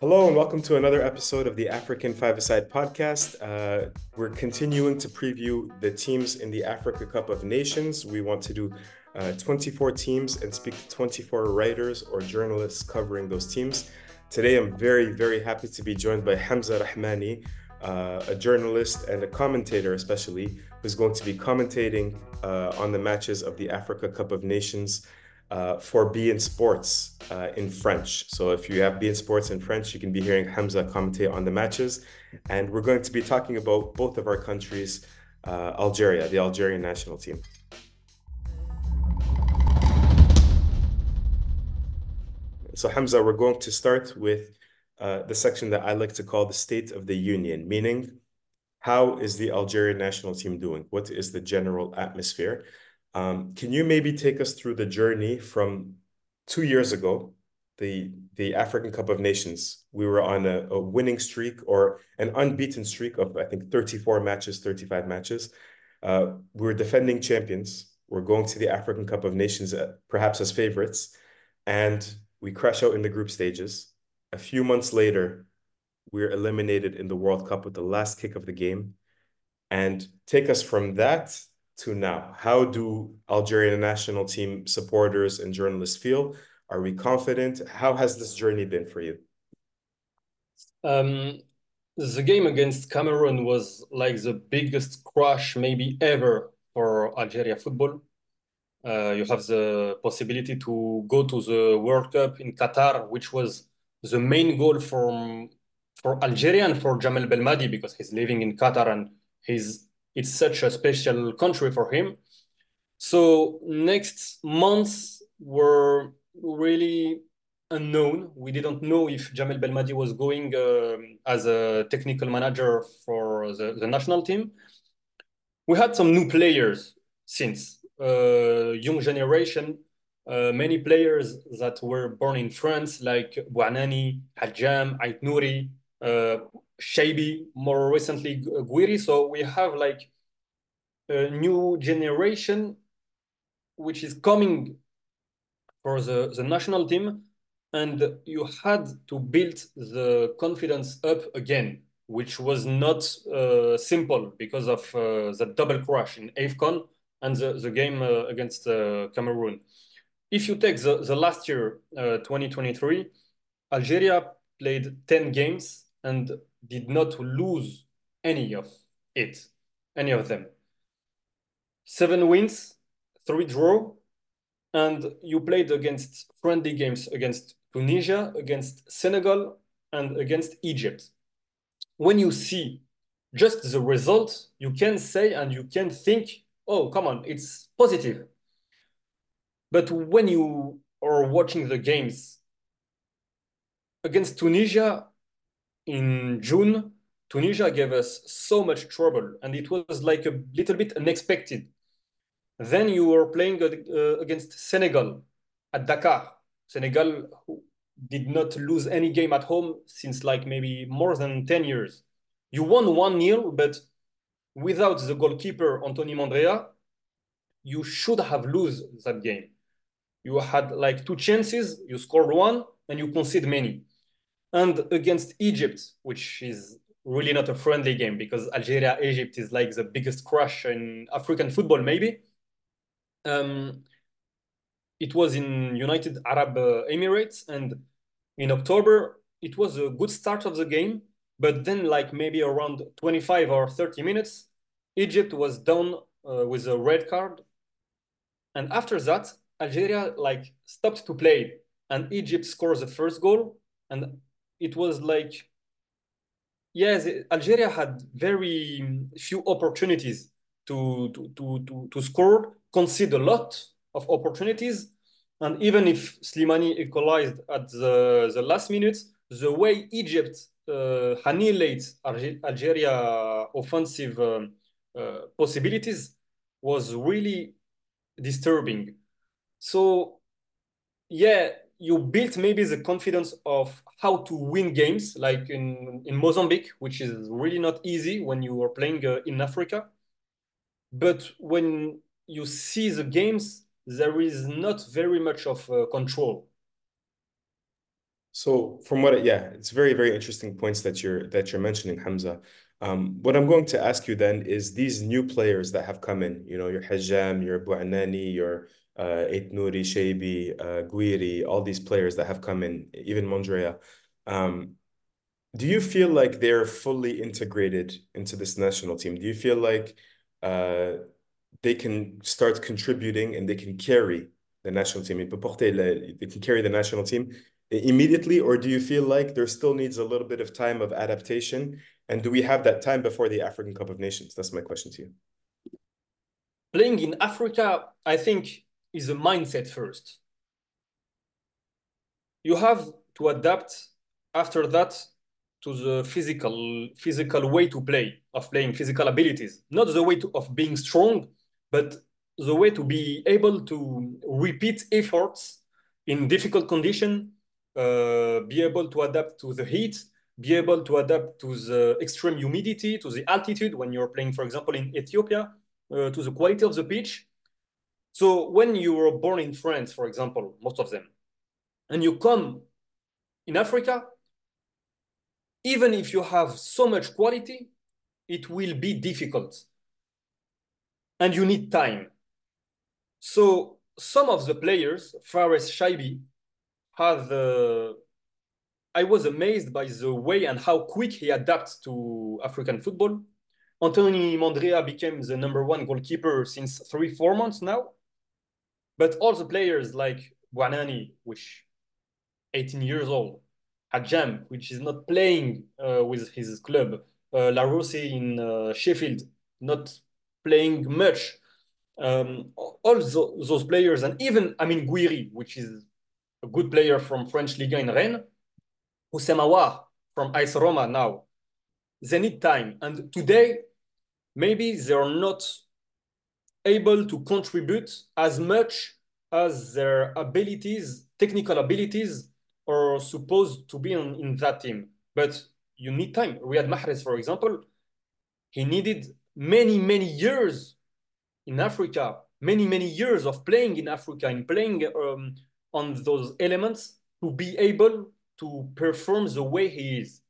Hello and welcome to another episode of the African Five-A-Side podcast. Uh, we're continuing to preview the teams in the Africa Cup of Nations. We want to do uh, 24 teams and speak to 24 writers or journalists covering those teams. Today, I'm very, very happy to be joined by Hamza Rahmani, uh, a journalist and a commentator, especially, who's going to be commentating uh, on the matches of the Africa Cup of Nations uh, for beIN Sports uh, in French. So if you have beIN Sports in French, you can be hearing Hamza commentate on the matches. And we're going to be talking about both of our countries, uh, Algeria, the Algerian national team. So Hamza, we're going to start with uh, the section that I like to call the State of the Union, meaning how is the Algerian national team doing? What is the general atmosphere? Um, can you maybe take us through the journey from two years ago, the the African Cup of Nations? We were on a, a winning streak or an unbeaten streak of I think 34 matches, 35 matches. Uh, we were defending champions. We're going to the African Cup of Nations, uh, perhaps as favorites, and we crash out in the group stages. A few months later, we're eliminated in the World Cup with the last kick of the game. And take us from that to now? How do Algerian national team supporters and journalists feel? Are we confident? How has this journey been for you? Um, the game against Cameroon was like the biggest crash maybe ever for Algeria football. Uh, you have the possibility to go to the World Cup in Qatar, which was the main goal from for Algeria and for Jamel Belmadi because he's living in Qatar and he's it's such a special country for him. So next months were really unknown. We didn't know if Jamel Belmadi was going um, as a technical manager for the, the national team. We had some new players since uh, young generation, uh, many players that were born in France, like Bouanani, Hadjam, Ait Nouri, uh, Chaibi, more recently Gouiri. So we have like a new generation which is coming for the, the national team and you had to build the confidence up again which was not uh, simple because of uh, the double crash in AFCON and the, the game uh, against uh, Cameroon. If you take the, the last year, uh, 2023, Algeria played 10 games and did not lose any of it, any of them. Seven wins, three draw, and you played against friendly games against Tunisia, against Senegal, and against Egypt. When you see just the result, you can say and you can think, oh, come on, it's positive. But when you are watching the games against Tunisia, in June, Tunisia gave us so much trouble, and it was like a little bit unexpected. Then you were playing uh, against Senegal at Dakar. Senegal did not lose any game at home since like maybe more than 10 years. You won 1 0, but without the goalkeeper, Anthony Mandrea, you should have lost that game. You had like two chances, you scored one, and you conceded many and against Egypt, which is really not a friendly game because Algeria Egypt is like the biggest crush in African football, maybe. Um, it was in United Arab uh, Emirates, and in October it was a good start of the game, but then like maybe around 25 or 30 minutes, Egypt was down uh, with a red card, and after that Algeria like stopped to play, and Egypt scores the first goal, and it was like yes algeria had very few opportunities to to to to, to score concede a lot of opportunities. And even if slimani equalized at the, the last minutes the way egypt uh, annihilates algeria offensive um, uh, possibilities was really disturbing. So yeah you built maybe the confidence of how to win games, like in, in Mozambique, which is really not easy when you are playing uh, in Africa. But when you see the games, there is not very much of uh, control. So from what, yeah, it's very, very interesting points that you're that you're mentioning, Hamza. Um, what I'm going to ask you then is these new players that have come in, you know, your Hadjam, your Bouanani, your uh, Aït-Nouri, Chaibi, uh, Gouiri, all these players that have come in, even Mandrea. Um, do you feel like they're fully integrated into this national team? Do you feel like uh, they can start contributing and they can carry the national team? They can carry the national team immediately, or do you feel like there still needs a little bit of time of adaptation? And do we have that time before the African Cup of Nations? That's my question to you. Playing in Africa, I think, is a mindset first. You have to adapt after that to the physical physical way to play of playing physical abilities not the way to, of being strong but the way to be able to repeat efforts in difficult condition uh, be able to adapt to the heat, be able to adapt to the extreme humidity, to the altitude when you're playing, for example, in Ethiopia, uh, to the quality of the pitch. So when you were born in France, for example, most of them, and you come in Africa, even if you have so much quality, it will be difficult. And you need time. So some of the players, Fares Chaibi, have uh, I was amazed by the way and how quick he adapts to African football. Anthony Mandrea became the number one goalkeeper since three, four months now. But all the players like Bouanani, which 18 years old, Hadjam, which is not playing uh, with his club, uh, Larouci in uh, Sheffield, not playing much. Um, all those players, and even, I mean, Gouiri, which is a good player from French Liga in Rennes, Houssem Aouar from AS Roma now. They need time. And today, maybe they're not able to contribute as much as their abilities, technical abilities, are supposed to be on, in that team. But you need time. Riyad Mahrez, for example, he needed many, many years in Africa, many, many years of playing in Africa and playing um, on those elements to be able to perform the way he is.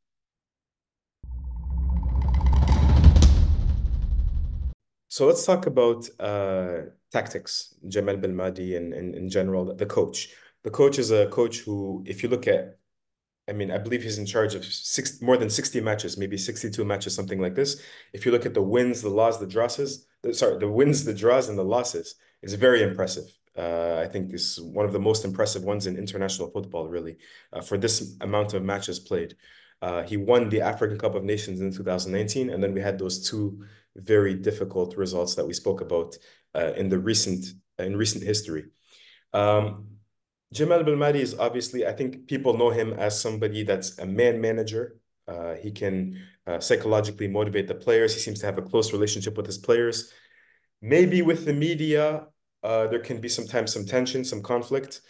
So let's talk about uh, tactics, Jamal Belmadi and in general, the coach. The coach is a coach who, if you look at, I mean, I believe he's in charge of six, more than 60 matches, maybe 62 matches, something like this. If you look at the wins, the losses, the draws, sorry, the wins, the draws, and the losses, it's very impressive. Uh, I think is one of the most impressive ones in international football, really, uh, for this amount of matches played. Uh, he won the African Cup of Nations in 2019, and then we had those two very difficult results that we spoke about uh, in the recent in recent history. Um, Jamal Belmadi is obviously, I think people know him as somebody that's a man manager. Uh, he can uh, psychologically motivate the players. He seems to have a close relationship with his players. Maybe with the media, uh, there can be sometimes some tension, some conflict.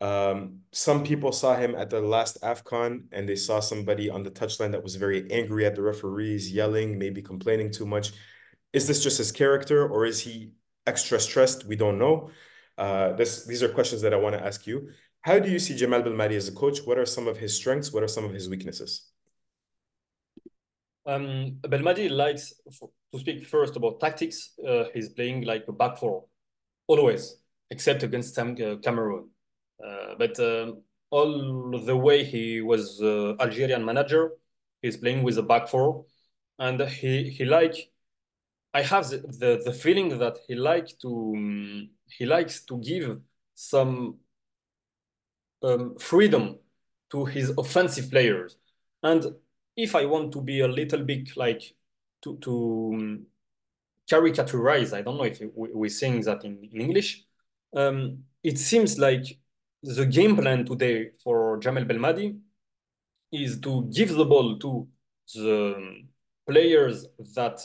Um, some people saw him at the last AFCON and they saw somebody on the touchline that was very angry at the referees, yelling, maybe complaining too much. Is this just his character or is he extra stressed? We don't know. Uh, this, these are questions that I want to ask you. How do you see Jamal Belmadi as a coach? What are some of his strengths? What are some of his weaknesses? Um, Belmadi likes to speak first about tactics. Uh, he's playing like a back four always, except against uh, Cameroon. Uh, but um, all the way he was uh, Algerian manager, he's playing with a back four, and he he like. I have the, the, the feeling that he like to um, he likes to give some um, freedom to his offensive players, and if I want to be a little bit like to to um, caricaturize, I don't know if we, we sing that in, in English, um, it seems like the game plan today for Jamal Belmadi is to give the ball to the players that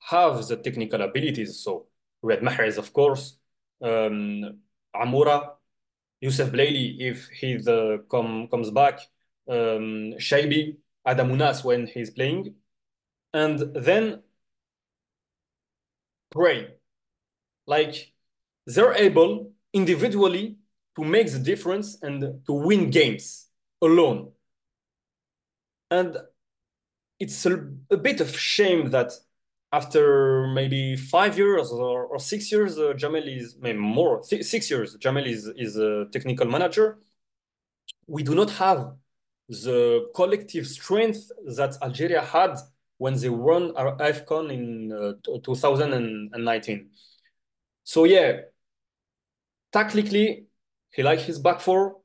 have the technical abilities. So Riyad Mahrez, of course, um, Amoura, Youssef Belaili, if he the, come, comes back, um, Chaibi, Adam Ounas when he's playing. And then pray. Like they're able individually to make the difference and to win games. alone. And it's a, a bit of shame that after maybe five years or, or six years, uh, Jamel is maybe more six years. Jamel is is a technical manager. We do not have the collective strength that Algeria had when they won our AFCON in uh, 2019. So yeah, tactically he likes his back four.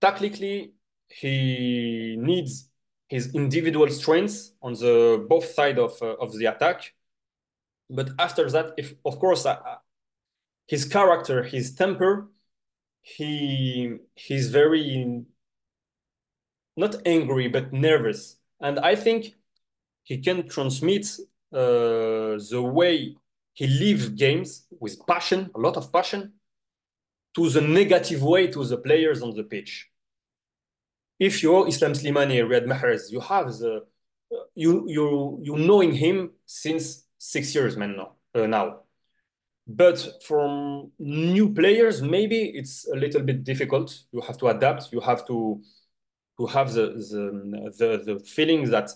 Tactically he needs his individual strengths on the both side of uh, of the attack but after that, if of course uh, his character, his temper, he he's very not angry but nervous, and I think he can transmit uh, the way he lives games with passion, a lot of passion, to the negative way to the players on the pitch. If you're Islam Slimani, Riyad Mahrez, you have the you you you knowing him since six years now, uh, now. But from new players, maybe it's a little bit difficult. You have to adapt. You have to to have the the the, the feeling that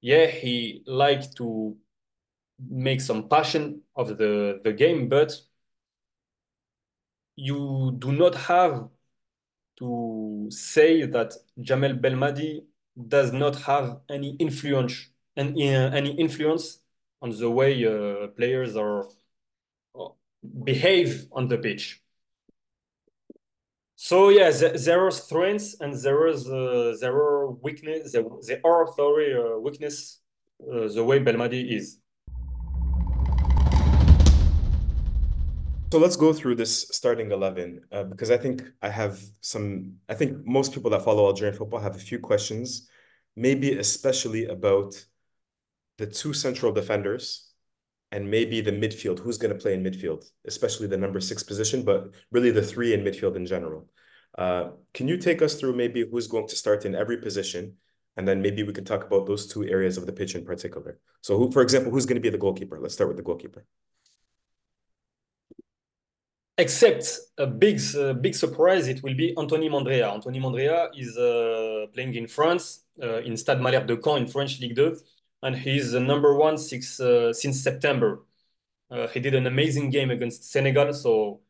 yeah, he like to make some passion of the the game, but you do not have to say that Jamel Belmadi does not have any influence and any influence on the way uh, players are uh, behave on the pitch. So yeah, there are strengths and there is uh, there are weakness. There, there are sorry uh, weakness uh, the way Belmadi is. So let's go through this starting eleven uh, because I think I have some. I think most people that follow Algerian football have a few questions, maybe especially about the two central defenders and maybe the midfield. Who's going to play in midfield, especially the number six position, but really the three in midfield in general. Uh, can you take us through maybe who's going to start in every position? And then maybe we can talk about those two areas of the pitch in particular. So, who, for example, who's going to be the goalkeeper? Let's start with the goalkeeper. Except a big, big surprise, it will be Anthony Mandrea. Anthony Mandrea is uh, playing in France, uh, in Stade Malherbe de Caen in French League 2 and he's the number one six, uh, since September. Uh, he did an amazing game against Senegal, so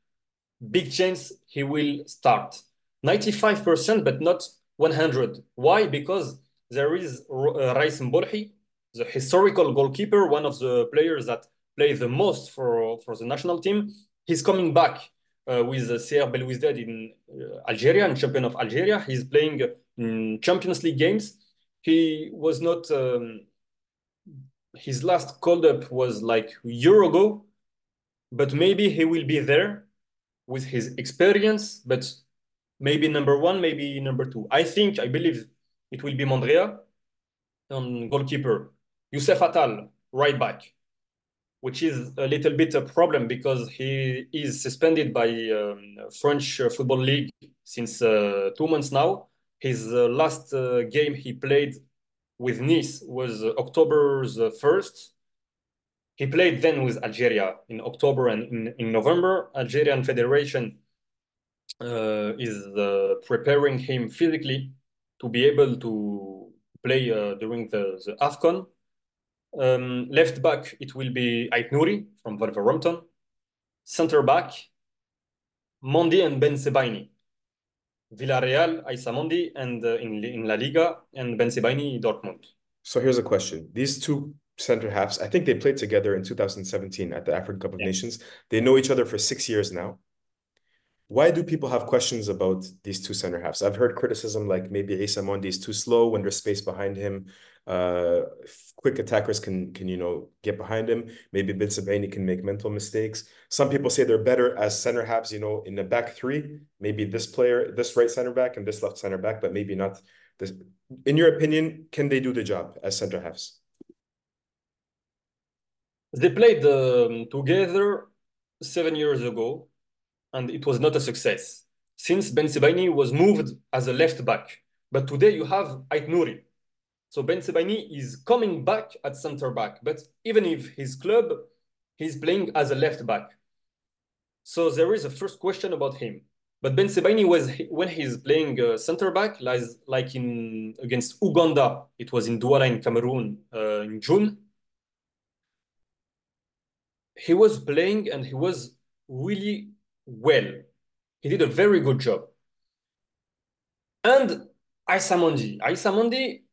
big chance he will start. 95%, but not 100. Why? Because there is uh, Rais Mbolhi, the historical goalkeeper, one of the players that play the most for, for the national team. He's coming back uh, with uh, Belouizdad in uh, Algeria and champion of Algeria. He's playing in Champions League games. He was not um, his last called up was like a year ago, but maybe he will be there with his experience, but maybe number one, maybe number two. I think, I believe it will be Mandrea on goalkeeper. Youcef Atal, right back, which is a little bit a problem because he is suspended by um, French Football League since uh, two months now. His uh, last uh, game he played with Nice was October the 1st. He played then with Algeria in October and in, in November. Algerian Federation uh, is uh, preparing him physically to be able to play uh, during the, the AFCON. Um, left back, it will be Ait Nouri from Wolverhampton. Center back, Mandi and Ben Bensebaini. Villarreal, Aissa Mandi, and uh, in, in La Liga, and Bensebaini, Dortmund. So here's a question. These two center halves, I think they played together in 2017 at the African Cup of yeah. Nations. They know each other for six years now. Why do people have questions about these two center halves? I've heard criticism like maybe Aissa Mandi is too slow when there's space behind him. Uh, quick attackers can can you know get behind him. Maybe Bensebaini can make mental mistakes. Some people say they're better as center halves. You know, in the back three, maybe this player, this right center back, and this left center back, but maybe not this. In your opinion, can they do the job as center halves? They played um, together seven years ago, and it was not a success. Since Ben Bensebaini was moved as a left back, but today you have Ait Nouri, so Bensebaini is coming back at center back, but even if his club, he's playing as a left back. So there is a first question about him. But Bensebaini was when he's playing uh, center back, like, like in against Uganda, it was in Douala in Cameroon uh, in June. He was playing and he was really well. He did a very good job. And Issa Mandi,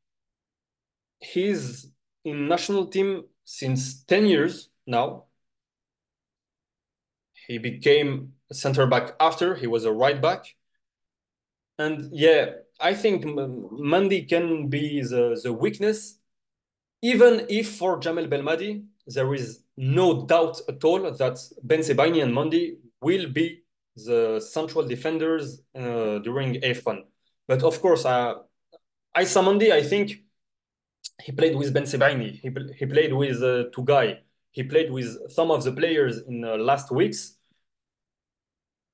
he's in national team since 10 years now. He became center back after. He was a right back. And yeah, I think Mandi can be the, the weakness, even if for Jamel Belmadi, there is no doubt at all that Bensebaini and Mandi will be the central defenders uh, during AFCON. But of course, uh, Issa Mandi, I think he played with Bensebaini. He, he played with uh, Tougai. He played with some of the players in uh, last weeks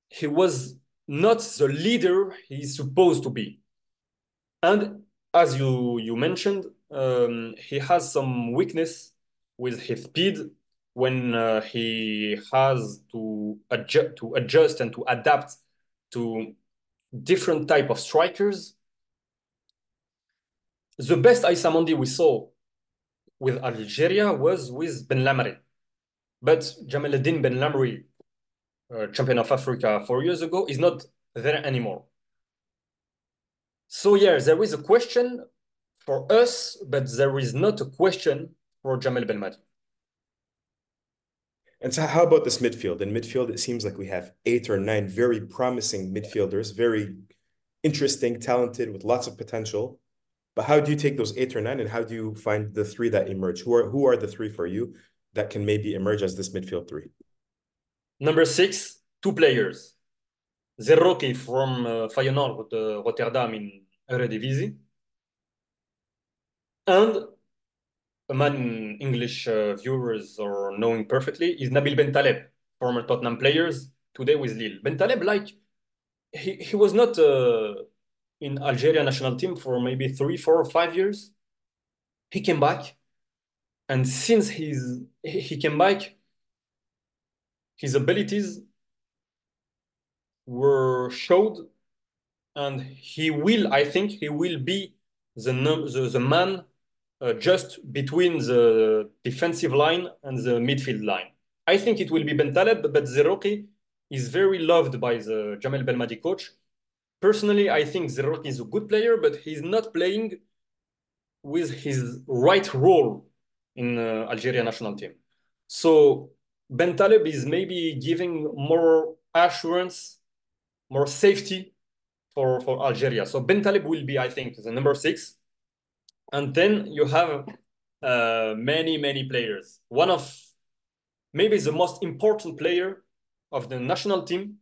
he was not the leader he's supposed to be. And as you, you mentioned, um, he has some weakness with his speed when uh, he has to adjust, to adjust and to adapt to different type of strikers. The best Issa Mandi we saw with Algeria was with Ben Lamri. But Jamaleddine Ben Lamri uh, champion of Africa four years ago, is not there anymore. So yeah, there is a question for us, but there is not a question for Jamel Belmadi. And so how about this midfield? In midfield, it seems like we have eight or nine very promising midfielders, very interesting, talented, with lots of potential. But how do you take those eight or nine and how do you find the three that emerge? Who are who are the three for you that can maybe emerge as this midfield three? Number six, two players. Zerrouki from uh, Feyenoord uh, Rotterdam in Eredivisie. And a man English uh, viewers are knowing perfectly is Nabil Bentaleb, former Tottenham players, today with Lille. Bentaleb, like, he, he was not uh, in Algeria national team for maybe three, four, five years. He came back. And since he's, he came back, his abilities were showed and he will i think he will be the the, the man uh, just between the defensive line and the midfield line i think it will be bentaleb but Zerrouki is very loved by the jamel belmadi coach personally i think Zerrouki is a good player but he's not playing with his right role in uh, algeria national team so Bentaleb is maybe giving more assurance, more safety for, for Algeria. So Bentaleb will be, I think, the number six. And then you have uh, many, many players. One of maybe the most important player of the national team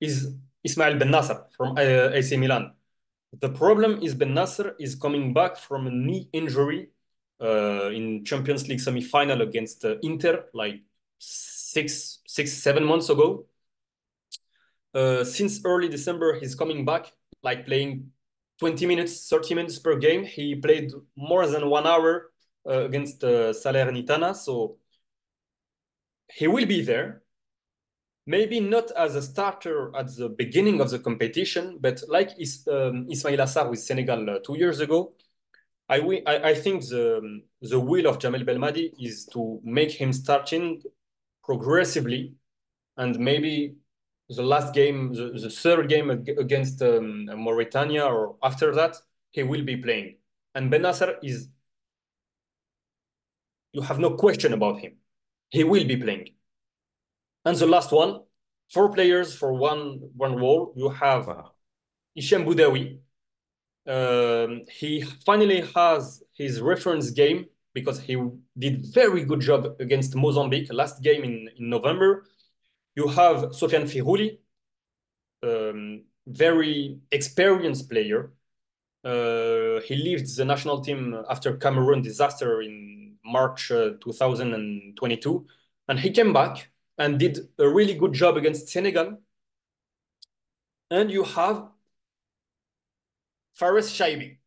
is Ismail Bennacer from uh, AC Milan. The problem is Bennacer is coming back from a knee injury uh, in Champions League semi-final against uh, Inter, like six, six, seven months ago. Uh, since early December, he's coming back, like playing 20 minutes, 30 minutes per game. He played more than one hour uh, against uh, Salernitana, so he will be there. Maybe not as a starter at the beginning of the competition, but like is, um, Ismaila Sarr with Senegal uh, two years ago, I, I, I think the, the will of Jamel Belmadi is to make him starting progressively, and maybe the last game, the, the third game against um, Mauritania or after that, he will be playing. And Bennacer is, you have no question about him. He will be playing. And the last one, four players for one one role. You have wow. Hicham Boudaoui. Um, he finally has his reference game because he did very good job against Mozambique last game in, in November. You have Sofiane Feghouli, um, very experienced player. Uh, he left the national team after Cameroon disaster in March uh, 2022, and he came back and did a really good job against Senegal. And you have Fares Chaibi,